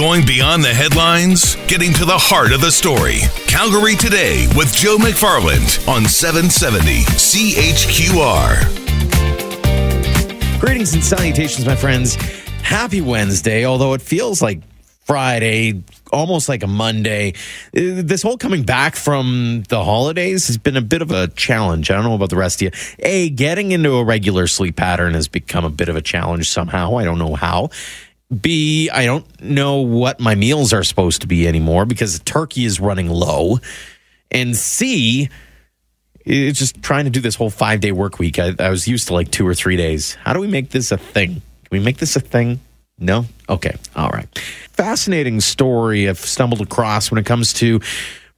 Going beyond the headlines, getting to the heart of the story. Calgary Today with Joe McFarland on 770 CHQR. Greetings and salutations, my friends. Happy Wednesday, although it feels like Friday, almost like a Monday. Uh, This whole coming back from the holidays has been a bit of a challenge. I don't know about the rest of you. A, getting into a regular sleep pattern has become a bit of a challenge somehow. I don't know how. B, I don't know what my meals are supposed to be anymore because turkey is running low. And C, it's just trying to do this whole five day work week. I, I was used to like two or three days. How do we make this a thing? Can we make this a thing? No? Okay. All right. Fascinating story I've stumbled across when it comes to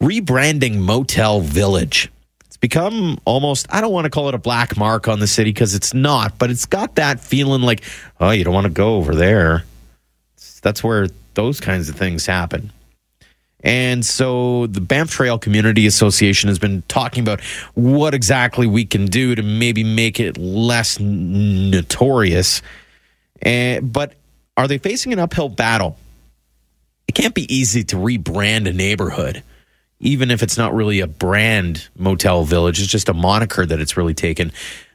rebranding Motel Village. It's become almost, I don't want to call it a black mark on the city because it's not, but it's got that feeling like, oh, you don't want to go over there. That's where those kinds of things happen. And so the Banff Trail Community Association has been talking about what exactly we can do to maybe make it less notorious. And, but are they facing an uphill battle? It can't be easy to rebrand a neighborhood, even if it's not really a brand Motel Village. It's just a moniker that it's really taken.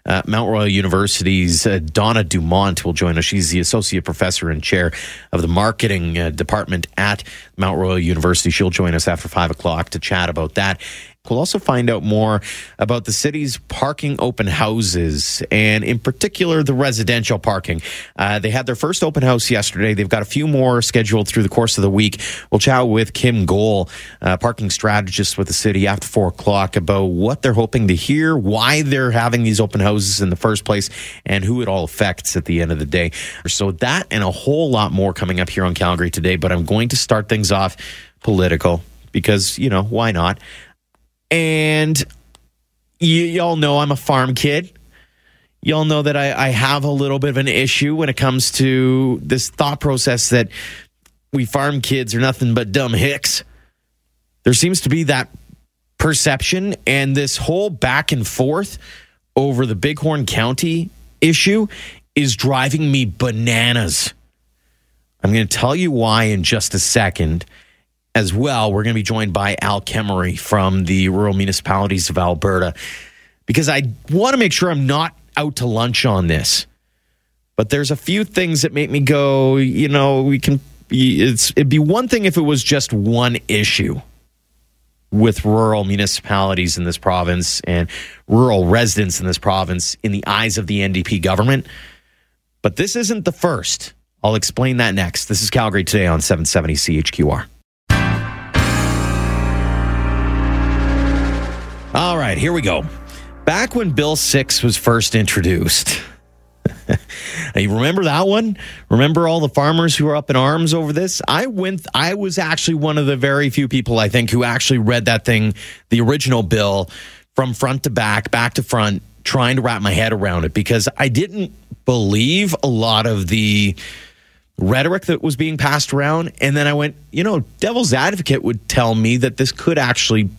Uh, Mount Royal University's uh, Donna Dumont will join us. She's the associate professor and chair of the marketing uh, department at Mount Royal University. She'll join us after five o'clock to chat about that. We'll also find out more about the city's parking open houses and, in particular, the residential parking. Uh, they had their first open house yesterday. They've got a few more scheduled through the course of the week. We'll chat with Kim Goal, uh, parking strategist with the city, after four o'clock about what they're hoping to hear, why they're having these open houses in the first place, and who it all affects at the end of the day. So, that and a whole lot more coming up here on Calgary today. But I'm going to start things off political because, you know, why not? And y- y'all know I'm a farm kid. Y'all know that I, I have a little bit of an issue when it comes to this thought process that we farm kids are nothing but dumb hicks. There seems to be that perception, and this whole back and forth over the Bighorn Country issue is driving me bananas. I'm going to tell you why in just a second as well. We're going to be joined by Al Kemmere from the Rural Municipalities of Alberta because I want to make sure I'm not out to lunch on this. But there's a few things that make me go, you know, we can. It's it'd be one thing if it was just one issue with rural municipalities in this province and rural residents in this province in the eyes of the NDP government. But this isn't the first. I'll explain that next. This is Calgary today on 770 CHQR. All right, here we go. Back when Bill 6 was first introduced. you remember that one? Remember all the farmers who were up in arms over this? I went I was actually one of the very few people I think who actually read that thing, the original bill from front to back, back to front, trying to wrap my head around it because I didn't believe a lot of the rhetoric that was being passed around and then I went, you know, devil's advocate would tell me that this could actually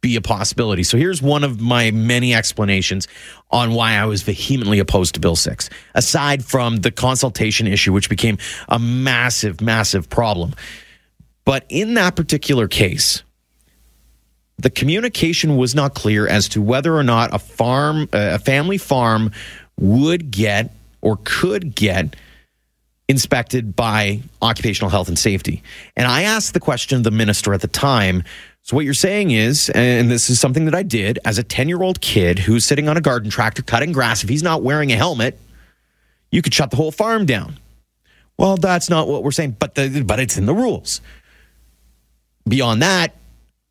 be a possibility. So here's one of my many explanations on why I was vehemently opposed to Bill 6, aside from the consultation issue, which became a massive, massive problem. But in that particular case, the communication was not clear as to whether or not a farm, a family farm, would get or could get inspected by occupational health and safety. And I asked the question of the minister at the time. So what you're saying is, and this is something that I did as a 10 year old kid who's sitting on a garden tractor cutting grass. If he's not wearing a helmet, you could shut the whole farm down. Well, that's not what we're saying, but the, but it's in the rules. Beyond that,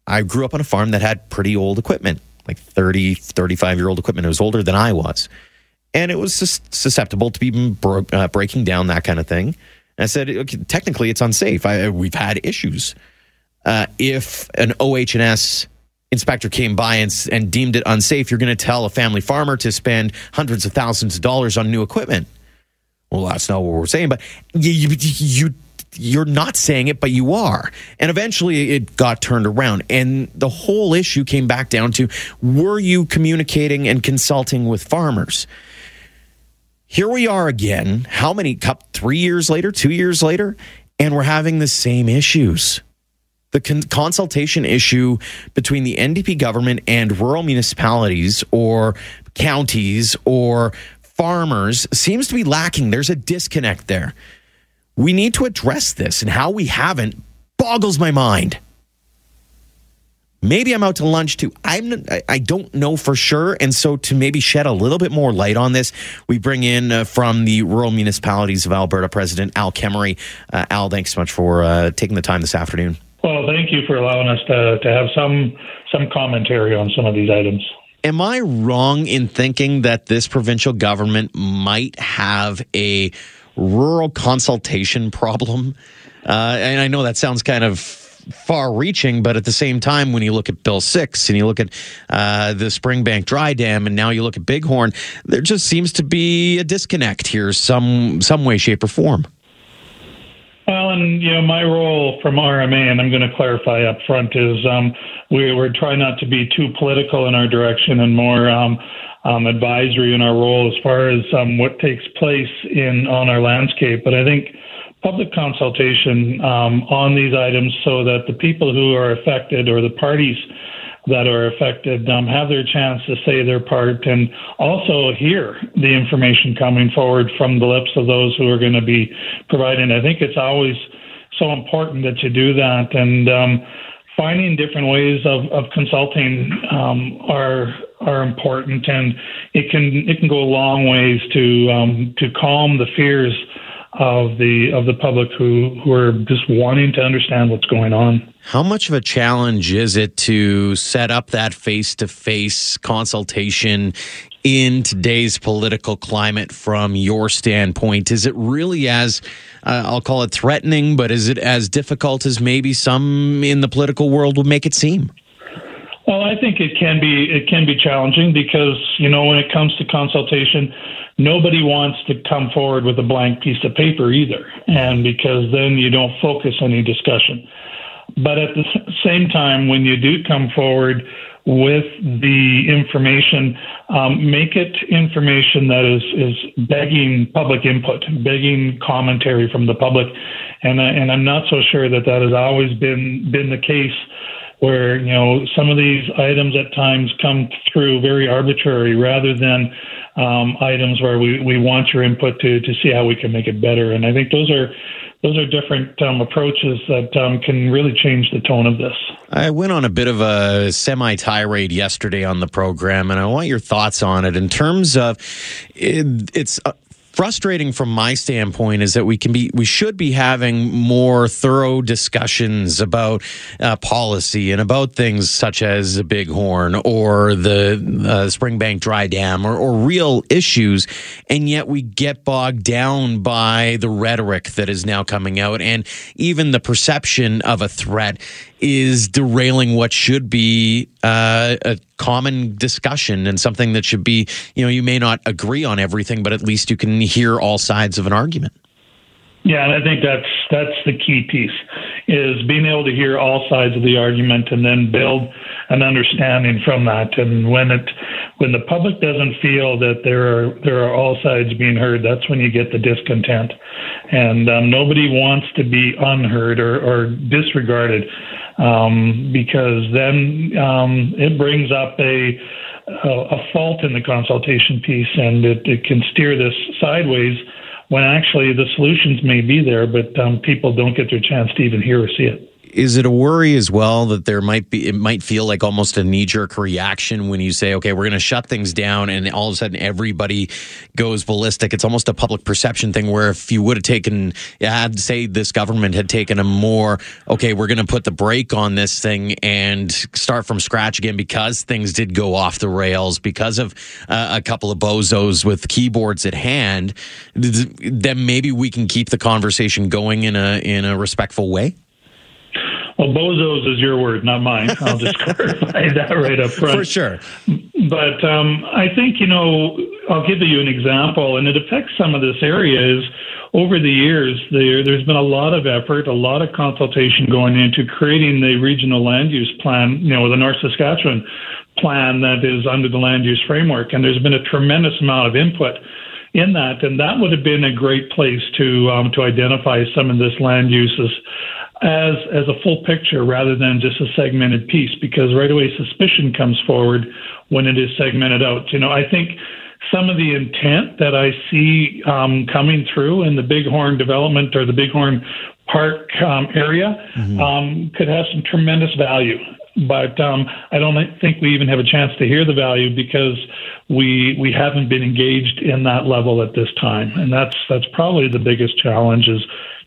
I grew up on a farm that had pretty old equipment, like 30, 35 year old equipment. It was older than I was. And it was susceptible to be bro- uh, breaking down, that kind of thing. And I said, okay, technically, it's unsafe. I, we've had issues. Uh, if an OH&S inspector came by and, and deemed it unsafe, you're going to tell a family farmer to spend hundreds of thousands of dollars on new equipment. Well, that's not what we're saying, but you, you, you you're not saying it, but you are. And eventually it got turned around. And the whole issue came back down to were you communicating and consulting with farmers? Here we are again. How many, cup, three years later, two years later? and we're having the same issues. The con- consultation issue between the NDP government and rural municipalities or counties or farmers seems to be lacking. There's a disconnect there. We need to address this, and how we haven't boggles my mind. Maybe I'm out to lunch too. I'm I don't know for sure, and so to maybe shed a little bit more light on this, we bring in uh, from the rural municipalities of Alberta President Al Kemmere. Uh, Al, thanks so much for uh, taking the time this afternoon. Well, thank you for allowing us to to have some some commentary on some of these items. Am I wrong in thinking that this provincial government might have a rural consultation problem? Uh, and I know that sounds kind of far reaching, but at the same time, when you look at Bill 6 and you look at uh, the Springbank Dry Dam and now you look at Bighorn, there just seems to be a disconnect here, some, some way, shape, or form. Well, and you know, my role from RMA, and I'm going to clarify up front, is um, we, we're trying not to be too political in our direction and more um, um, advisory in our role as far as um, what takes place in on our landscape. But I think public consultation um, on these items so that the people who are affected or the parties that are affected um, have their chance to say their part and also hear the information coming forward from the lips of those who are going to be providing. I think it's always so important that you do that and um, finding different ways of, of consulting um, are are important and it can it can go a long ways to um, to calm the fears of the of the public who who are just wanting to understand what's going on. How much of a challenge is it to set up that face to face consultation in today's political climate from your standpoint? Is it really as uh, I'll call it threatening, but is it as difficult as maybe some in the political world would make it seem? Well, I think it can be it can be challenging because you know when it comes to consultation, nobody wants to come forward with a blank piece of paper either, and because then you don't focus any discussion. But at the same time, when you do come forward with the information, um, make it information that is is begging public input, begging commentary from the public, and and I'm not so sure that that has always been been the case where you know some of these items at times come through very arbitrary rather than um, items where we, we want your input to to see how we can make it better. And I think those are those are different um, approaches that um, can really change the tone of this. I went on a bit of a semi tirade yesterday on the program, and I want your thoughts on it in terms of it, it's. Frustrating from my standpoint is that we can be we should be having more thorough discussions about uh, policy and about things such as the bighorn or the uh, springbank dry dam or, or real issues. And yet we get bogged down by the rhetoric that is now coming out and even the perception of a threat is derailing what should be uh, a common discussion and something that should be, you know, you may not agree on everything, but at least you can hear all sides of an argument. Yeah, and I think that's that's the key piece is being able to hear all sides of the argument and then build an understanding from that. And when it when the public doesn't feel that there are there are all sides being heard, that's when you get the discontent. And um, nobody wants to be unheard or, or disregarded um, because then um, it brings up a, a, fault in the consultation piece, and it, it can steer this sideways when actually the solutions may be there, but um, people don't get their chance to even hear or see it is it a worry as well that there might be it might feel like almost a knee jerk reaction when you say okay we're going to shut things down and all of a sudden everybody goes ballistic? It's almost a public perception thing where if you would have taken had say this government had taken a more okay we're going to put the brake on this thing and start from scratch again because things did go off the rails because of uh, a couple of bozos with keyboards at hand then maybe we can keep the conversation going in a in a respectful way well, bozos is your word, not mine. I'll just clarify that right up front. For sure. But um, I think, you know, I'll give you an example, and it affects some of this area is over the years, there, there's been a lot of effort, a lot of consultation going into creating the regional land use plan, you know, the North Saskatchewan plan that is under the land use framework. And there's been a tremendous amount of input in that, and that would have been a great place to um, to identify some of this land uses as as a full picture rather than just a segmented piece. Because right away suspicion comes forward when it is segmented out. You know, I think some of the intent that I see um, coming through in the Bighorn development or the Bighorn Park um, area mm-hmm. um, could have some tremendous value. But um, I don't think we even have a chance to hear the value because we we haven't been engaged in that level at this time, and that's that's probably the biggest challenge is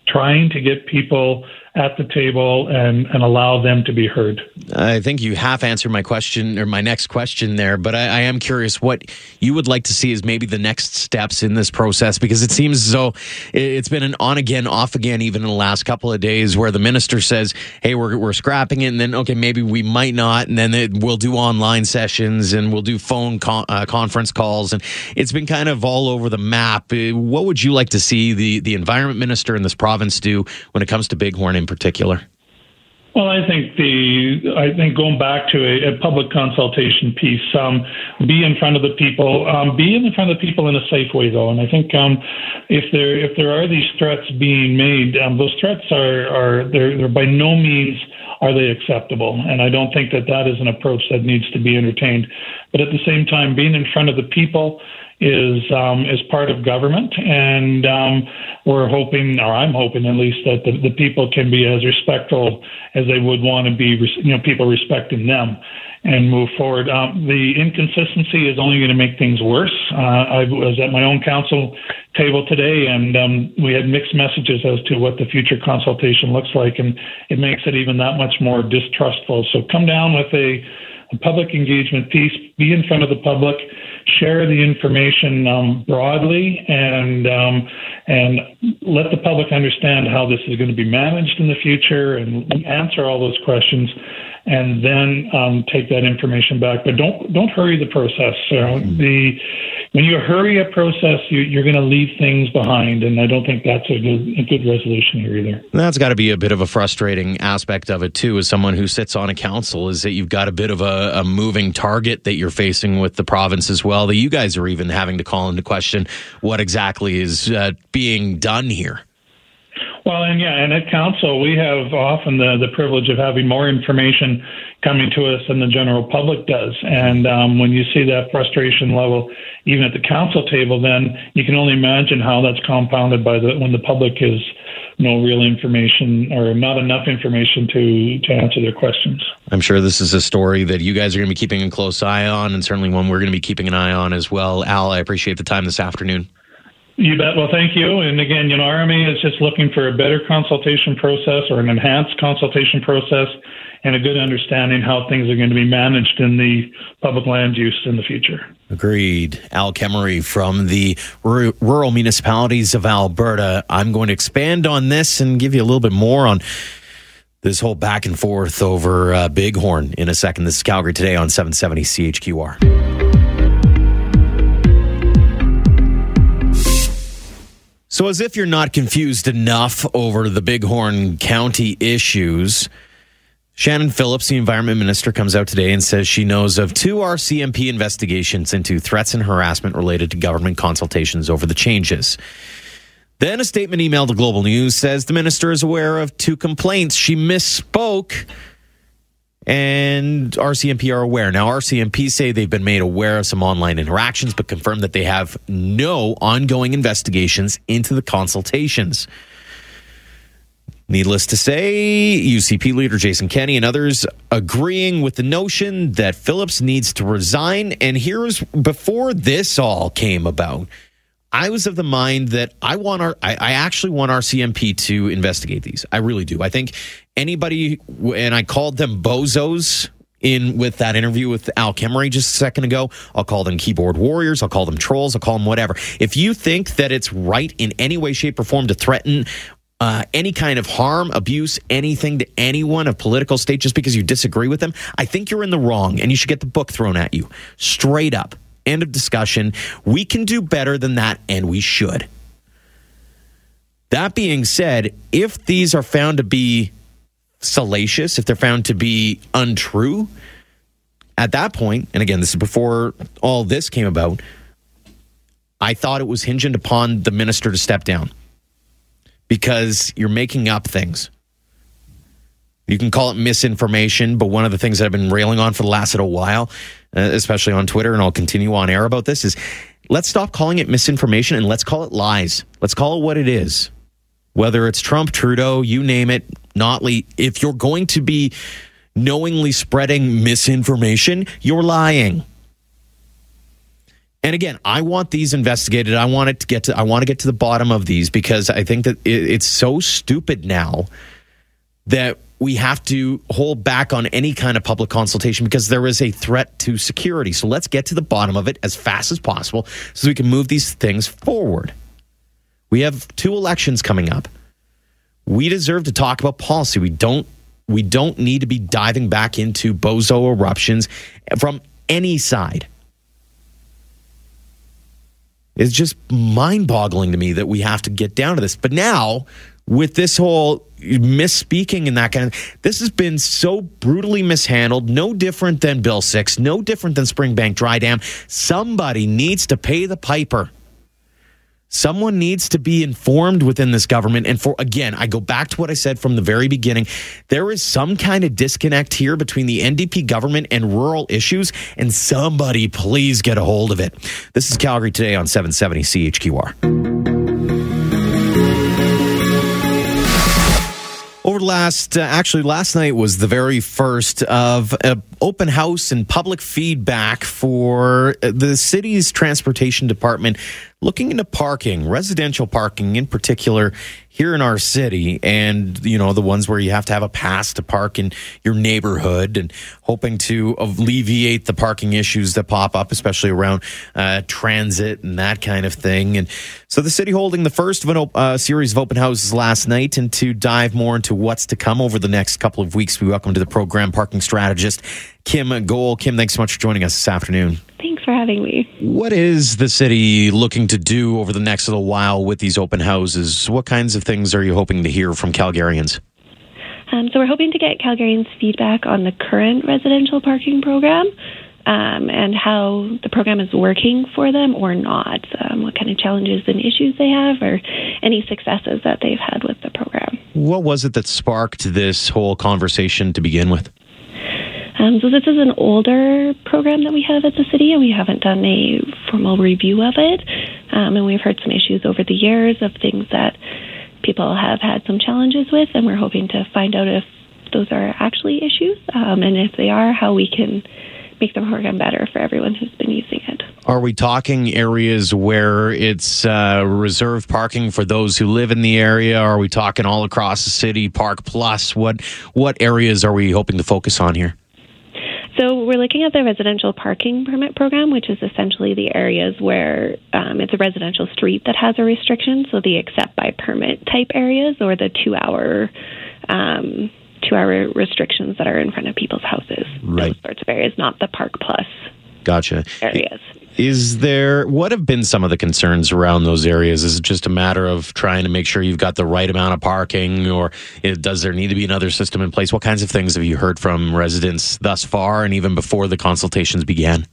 trying to get people at the table and, and allow them to be heard. I think you half answered my question or my next question there, but I, I, am curious what you would like to see as maybe the next steps in this process because it seems as though it's been an on again, off again, even in the last couple of days where the minister says, hey, we're, we're scrapping it, and then, okay, maybe we might not, and then it, we'll do online sessions and we'll do phone con- uh, conference calls, and it's been kind of all over the map. Uh, what would you like to see the, the environment minister in this province do when it comes to Bighorn in particular? Well, I think the I think going back to a, a public consultation piece, um, be in front of the people, um, be in front of the people in a safe way, though. And I think um, if there if there are these threats being made, um, those threats are are they're, they're by no means are they acceptable. And I don't think that that is an approach that needs to be entertained. But at the same time, being in front of the people is um, is part of government, and um, we're hoping, or I'm hoping at least, that the, the people can be as respectful as they would want to be, you know, people respecting them and move forward. Um, the inconsistency is only going to make things worse. Uh, I was at my own council table today, and um, we had mixed messages as to what the future consultation looks like, and it makes it even that much more distrustful. So come down with a, a public engagement piece, be in front of the public share the information um, broadly and um, and let the public understand how this is going to be managed in the future and answer all those questions and then um, take that information back. But don't don't hurry the process. Mm-hmm. the when you hurry a process, you, are going to leave things behind, and I don't think that's a good a good resolution here either. That's got to be a bit of a frustrating aspect of it too, as someone who sits on a council, is that you've got a bit of a, a moving target that you're facing with the province as well. That you guys are even having to call into question what exactly is uh, being done here. Well, and yeah, and at council, we have often the, the privilege of having more information coming to us than the general public does. And um, when you see that frustration level, even at the council table, then you can only imagine how that's compounded by the when the public is no real information or not enough information to to answer their questions. I'm sure this is a story that you guys are going to be keeping a close eye on, and certainly one we're going to be keeping an eye on as well. Al, I appreciate the time this afternoon. You bet. Well, thank you. And again, you know, RMA is just looking for a better consultation process or an enhanced consultation process and a good understanding how things are going to be managed in the public land use in the future. Agreed. Al Kemmere from the Rural Municipalities of Alberta. I'm going to expand on this and give you a little bit more on this whole back and forth over uh, Bighorn in a second. This is Calgary today on 770 CHQR. So, as if you're not confused enough over the Bighorn Country issues, Shannon Phillips, the environment minister, comes out today and says she knows of two RCMP investigations into threats and harassment related to government consultations over the changes. Then a statement emailed to Global News says the minister is aware of two complaints. She misspoke and RCMP are aware. Now, RCMP say they've been made aware of some online interactions, but confirm that they have no ongoing investigations into the consultations. Needless to say, UCP leader Jason Kenney and others agreeing with the notion that Phillips needs to resign. And here's before this all came about. I was of the mind that I want our, I, I, actually want RCMP to investigate these. I really do. I think anybody, and I called them bozos in with that interview with Al Kemmere just a second ago. I'll call them keyboard warriors. I'll call them trolls. I'll call them whatever. If you think that it's right in any way, shape, or form to threaten uh, any kind of harm, abuse, anything to anyone of political state just because you disagree with them, I think you're in the wrong and you should get the book thrown at you straight up. End of discussion. We can do better than that, and we should. That being said, if these are found to be salacious, if they're found to be untrue, at that point, and again, this is before all this came about, I thought it was hinged upon the minister to step down because you're making up things. You can call it misinformation, but one of the things that I've been railing on for the last little while, uh, especially on Twitter, and I'll continue on air about this, is let's stop calling it misinformation and let's call it lies. Let's call it what it is. Whether it's Trump, Trudeau, you name it, Notley, if you're going to be knowingly spreading misinformation, you're lying. And again, I want these investigated. I want it to get to I want to get to the bottom of these because I think that it, it's so stupid now that we have to hold back on any kind of public consultation because there is a threat to security. So let's get to the bottom of it as fast as possible so we can move these things forward. We have two elections coming up. We deserve to talk about policy. We don't we don't need to be diving back into bozo eruptions from any side. It's just mind boggling to me that we have to get down to this. But now, with this whole misspeaking and that kind of this has been so brutally mishandled no different than bill 6 no different than springbank dry dam somebody needs to pay the piper Someone needs to be informed within this government. And for, again, I go back to what I said from the very beginning. There is some kind of disconnect here between the NDP government and rural issues, and somebody please get a hold of it. This is Calgary Today on 770 CHQR. Over the last, uh, actually, last night was the very first of an open house and public feedback for uh, the city's transportation department looking into parking, residential parking in particular, here in our city and you know the ones where you have to have a pass to park in your neighborhood and hoping to alleviate the parking issues that pop up especially around uh, transit and that kind of thing. And so the city holding the first of a uh, series of open houses last night and to dive more into what's to come over the next couple of weeks. We welcome to the program parking strategist kim goal kim thanks so much for joining us this afternoon Thanks for having me. what is the city looking to do over the next little while with these open houses? What kinds of things are you hoping to hear from Calgarians? Um, so we're hoping to get Calgarians' feedback on the current residential parking program um, and how the program is working for them or not. Um, what kind of challenges and issues they have, or any successes that they've had with the program. What was it that sparked this whole conversation to begin with? Um, so this is an older program that we have at the city, and we haven't done a formal review of it. Um, and we've heard some issues over the years of things that people have had some challenges with, and we're hoping to find out if those are actually issues, um, and if they are, how we can make the program better for everyone who's been using it. Are we talking areas where it's uh, reserved parking for those who live in the area? Are we talking all across the city, Park Plus? What what areas are we hoping to focus on here? So we're looking at the residential parking permit program, which is essentially the areas where um, it's a residential street that has a restriction. So the accept by permit type areas, or the two-hour um, two-hour restrictions that are in front of people's houses. Right. Those sorts of areas, not the Park Plus Gotcha. areas. Is there what have been some of the concerns around those areas? Is it just a matter of trying to make sure you've got the right amount of parking, or it, does there need to be another system in place? What kinds of things have you heard from residents thus far, and even before the consultations began?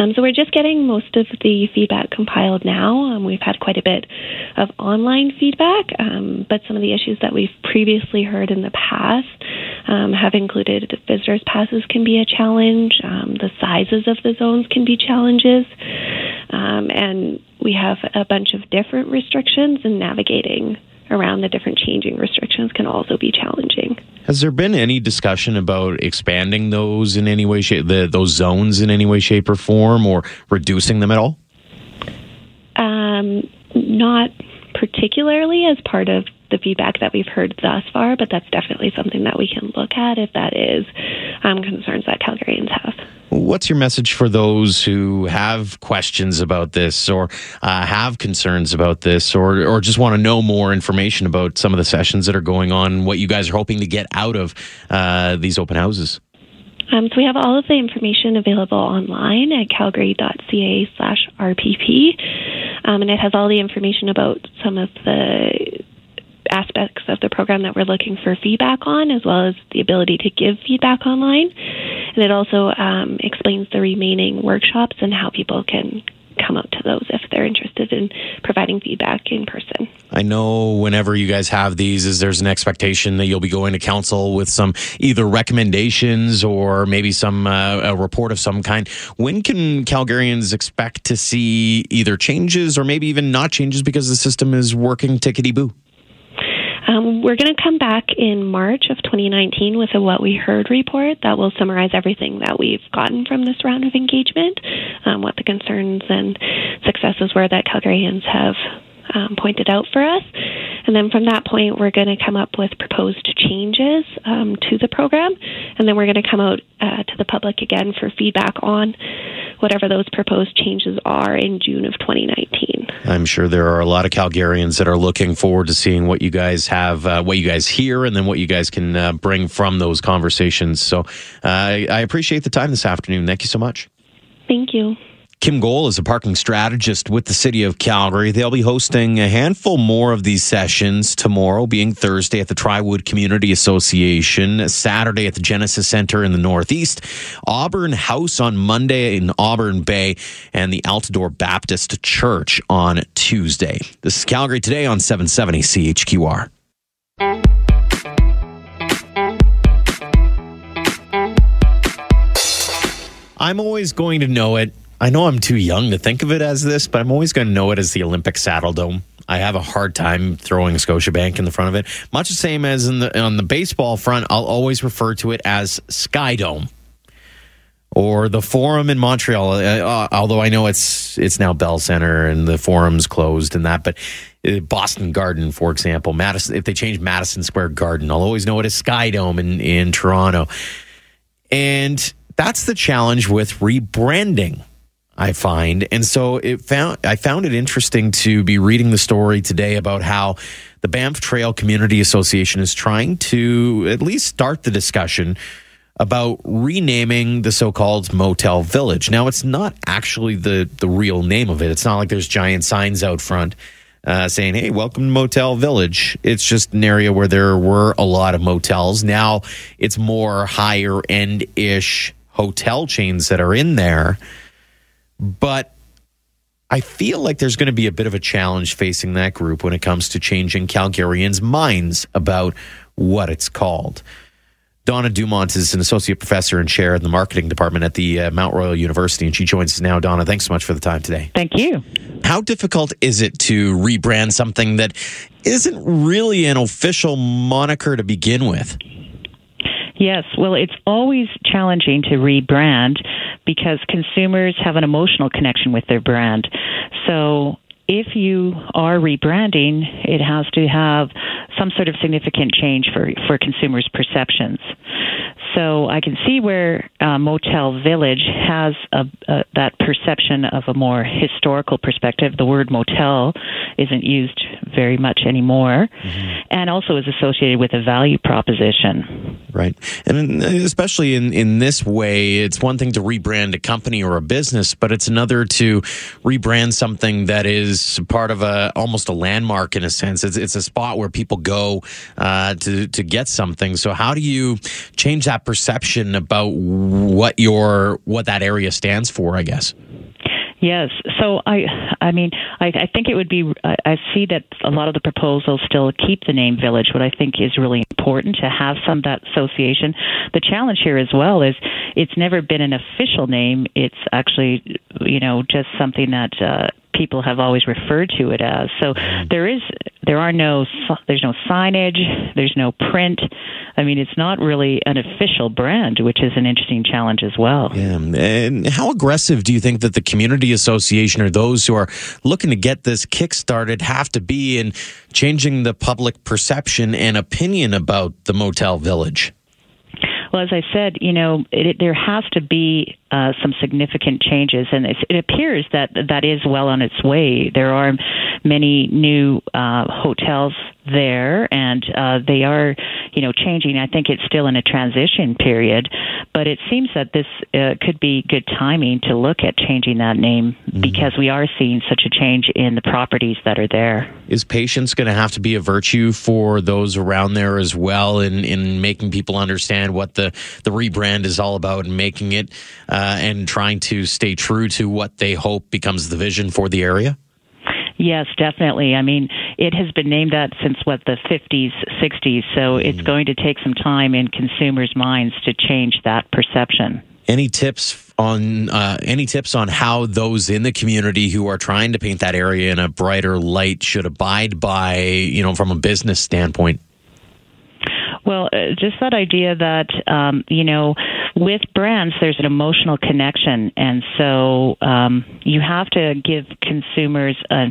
Um, so we're just getting most of the feedback compiled now. Um, we've had quite a bit of online feedback, um, but some of the issues that we've previously heard in the past um, have included visitors passes can be a challenge, um, the sizes of the zones can be challenges, um, and we have a bunch of different restrictions, and navigating around the different changing restrictions can also be challenging. Has there been any discussion about expanding those in any way, shape, the, those zones in any way, shape, or form, or reducing them at all? Um, not particularly as part of the feedback that we've heard thus far, but that's definitely something that we can look at if that is um, concerns that Calgarians have. What's your message for those who have questions about this, or uh, have concerns about this, or or just want to know more information about some of the sessions that are going on? What you guys are hoping to get out of uh, these open houses? Um, so we have all of the information available online at calgary.ca slash RPP. Um, and it has all the information about some of the aspects of the program that we're looking for feedback on, as well as the ability to give feedback online. And it also um, explains the remaining workshops and how people can come out to those if they're interested in providing feedback in person. I know whenever you guys have these, is there's an expectation that you'll be going to council with some either recommendations or maybe some uh, a report of some kind. When can Calgarians expect to see either changes or maybe even not changes because the system is working tickety boo? Um, we're going to come back in March of 2019 with a What We Heard report that will summarize everything that we've gotten from this round of engagement, um, what the concerns and successes were that Calgarians have um, pointed out for us. And then from that point, we're going to come up with proposed changes um, to the program. And then we're going to come out uh, to the public again for feedback on whatever those proposed changes are in June of 2019. I'm sure there are a lot of Calgarians that are looking forward to seeing what you guys have, uh, what you guys hear, and then what you guys can uh, bring from those conversations. So uh, I, I appreciate the time this afternoon. Thank you so much. Thank you. Kim Gohl is a parking strategist with the city of Calgary. They'll be hosting a handful more of these sessions tomorrow, being Thursday at the Triwood Community Association, Saturday at the Genesis Center in the Northeast, Auburn House on Monday in Auburn Bay, and the Altadore Baptist Church on Tuesday. This is Calgary Today on 770 CHQR. I'm always going to know it I know I'm too young to think of it as this, but I'm always going to know it as the Olympic Saddledome. I have a hard time throwing Scotiabank in the front of it. Much the same as in the on the baseball front, I'll always refer to it as Sky Dome or the Forum in Montreal. Uh, uh, although I know it's it's now Bell Center and the Forum's closed and that, but uh, Boston Garden, for example, Madison. If they change Madison Square Garden, I'll always know it as Sky Dome in in Toronto, and that's the challenge with rebranding I find. And so it found I found it interesting to be reading the story today about how the Banff Trail Community Association is trying to at least start the discussion about renaming the so-called Motel Village. Now it's not actually the the real name of it. It's not like there's giant signs out front uh, saying, "Hey, welcome to Motel Village." It's just an area where there were a lot of motels. Now it's more higher end ish hotel chains that are in there. But I feel like there's going to be a bit of a challenge facing that group when it comes to changing Calgarians' minds about what it's called. Donna Dumont is an associate professor and chair in the marketing department at the uh, Mount Royal University, and she joins us now. Donna, thanks so much for the time today. Thank you. How difficult is it to rebrand something that isn't really an official moniker to begin with? Yes, well, it's always challenging to rebrand because consumers have an emotional connection with their brand. So if you are rebranding, it has to have some sort of significant change for, for consumers' perceptions. So I can see where uh, Motel Village has a, a, that perception of a more historical perspective. The word motel isn't used very much anymore, mm-hmm. and also is associated with a value proposition. Right, and especially in in this way, it's one thing to rebrand a company or a business, but it's another to rebrand something that is part of a almost a landmark in a sense. It's it's a spot where people go uh, to to get something. So how do you change that perception about what your what that area stands for? I guess. Yes. So I, I mean, I, I think it would be. I, I see that a lot of the proposals still keep the name Village. What I think is really important to have some that association. The challenge here as well is it's never been an official name. It's actually, you know, just something that uh, people have always referred to it as. So mm-hmm. there is there are no there's no signage, there's no print. I mean, it's not really an official brand, which is an interesting challenge as well. Yeah. And how aggressive do you think that the community association or those who are looking to get this kick-started have to be in changing the public perception and opinion about the motel village? Well, as I said, you know, it, it, there has to be uh, some significant changes, and it appears that that is well on its way. There are many new uh, hotels there, and uh, they are, you know, changing. I think it's still in a transition period, but it seems that this uh, could be good timing to look at changing that name mm-hmm. because we are seeing such a change in the properties that are there. Is patience going to have to be a virtue for those around there as well in in making people understand what the the rebrand is all about and making it uh, and trying to stay true to what they hope becomes the vision for the area? Yes, definitely. I mean, it has been named that since what the 50s, 60s, so mm. it's going to take some time in consumers' minds to change that perception. Any tips on uh, any tips on how those in the community who are trying to paint that area in a brighter light should abide by, you know, from a business standpoint? Well, uh, just that idea that um, you know, with brands, there's an emotional connection, and so um, you have to give consumers a,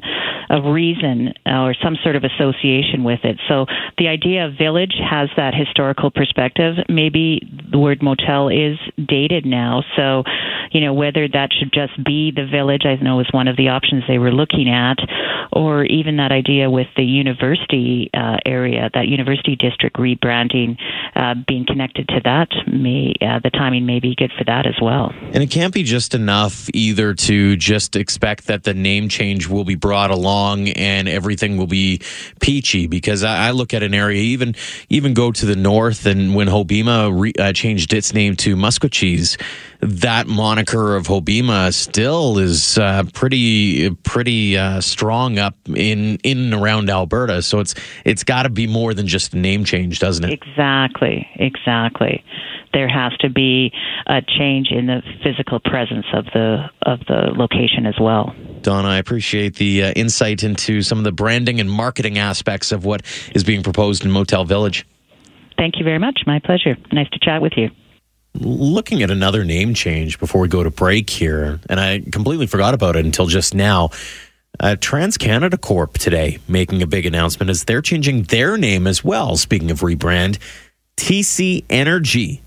a reason or some sort of association with it. So the idea of village has that historical perspective. Maybe the word motel is dated now, so you know whether that should just be the village. I know was one of the options they were looking at, or even that idea with the university uh, area, that university district rebranding, uh, being connected to that, may uh, the timing may be good for that as well. And it can't be just enough either to just expect that the name change will be brought along and everything will be peachy. Because I, I look at an area, even even go to the north, and when Hobbema re, uh, changed its name to Maskwacis that moniker of Hobbema still is uh, pretty pretty uh, strong up in in and around Alberta. So it's it's got to be more than just a name change, doesn't it? Exactly, exactly. There has to be a change in the physical presence of the of the location as well. Donna, I appreciate the uh, insight into some of the branding and marketing aspects of what is being proposed in Motel Village. Thank you very much. My pleasure. Nice to chat with you looking at another name change before we go to break here, and I completely forgot about it until just now. Uh, Trans Canada Corp today making a big announcement as they're changing their name as well. Speaking of rebrand, TC Energy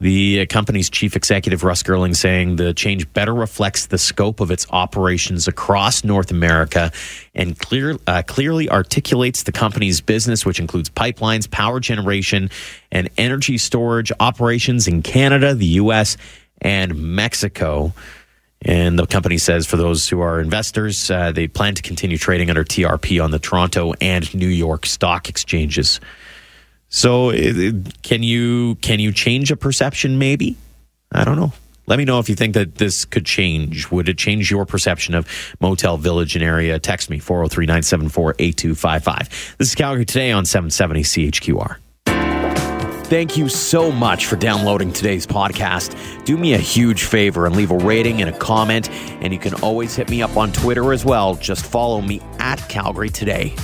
the uh, company's chief executive, Russ Girling, saying the change better reflects the scope of its operations across North America and clear, uh, clearly articulates the company's business, which includes pipelines, power generation, and energy storage operations in Canada, the U.S., and Mexico. And the company says for those who are investors, uh, they plan to continue trading under TRP on the Toronto and New York stock exchanges. So can you can you change a perception? Maybe I don't know. Let me know if you think that this could change. Would it change your perception of Motel Village and area? Text me 403 974 8255. This is Calgary Today on 770 CHQR. Thank you so much for downloading today's podcast. Do me a huge favor and leave a rating and a comment. And you can always hit me up on Twitter as well. Just follow me at Calgary Today.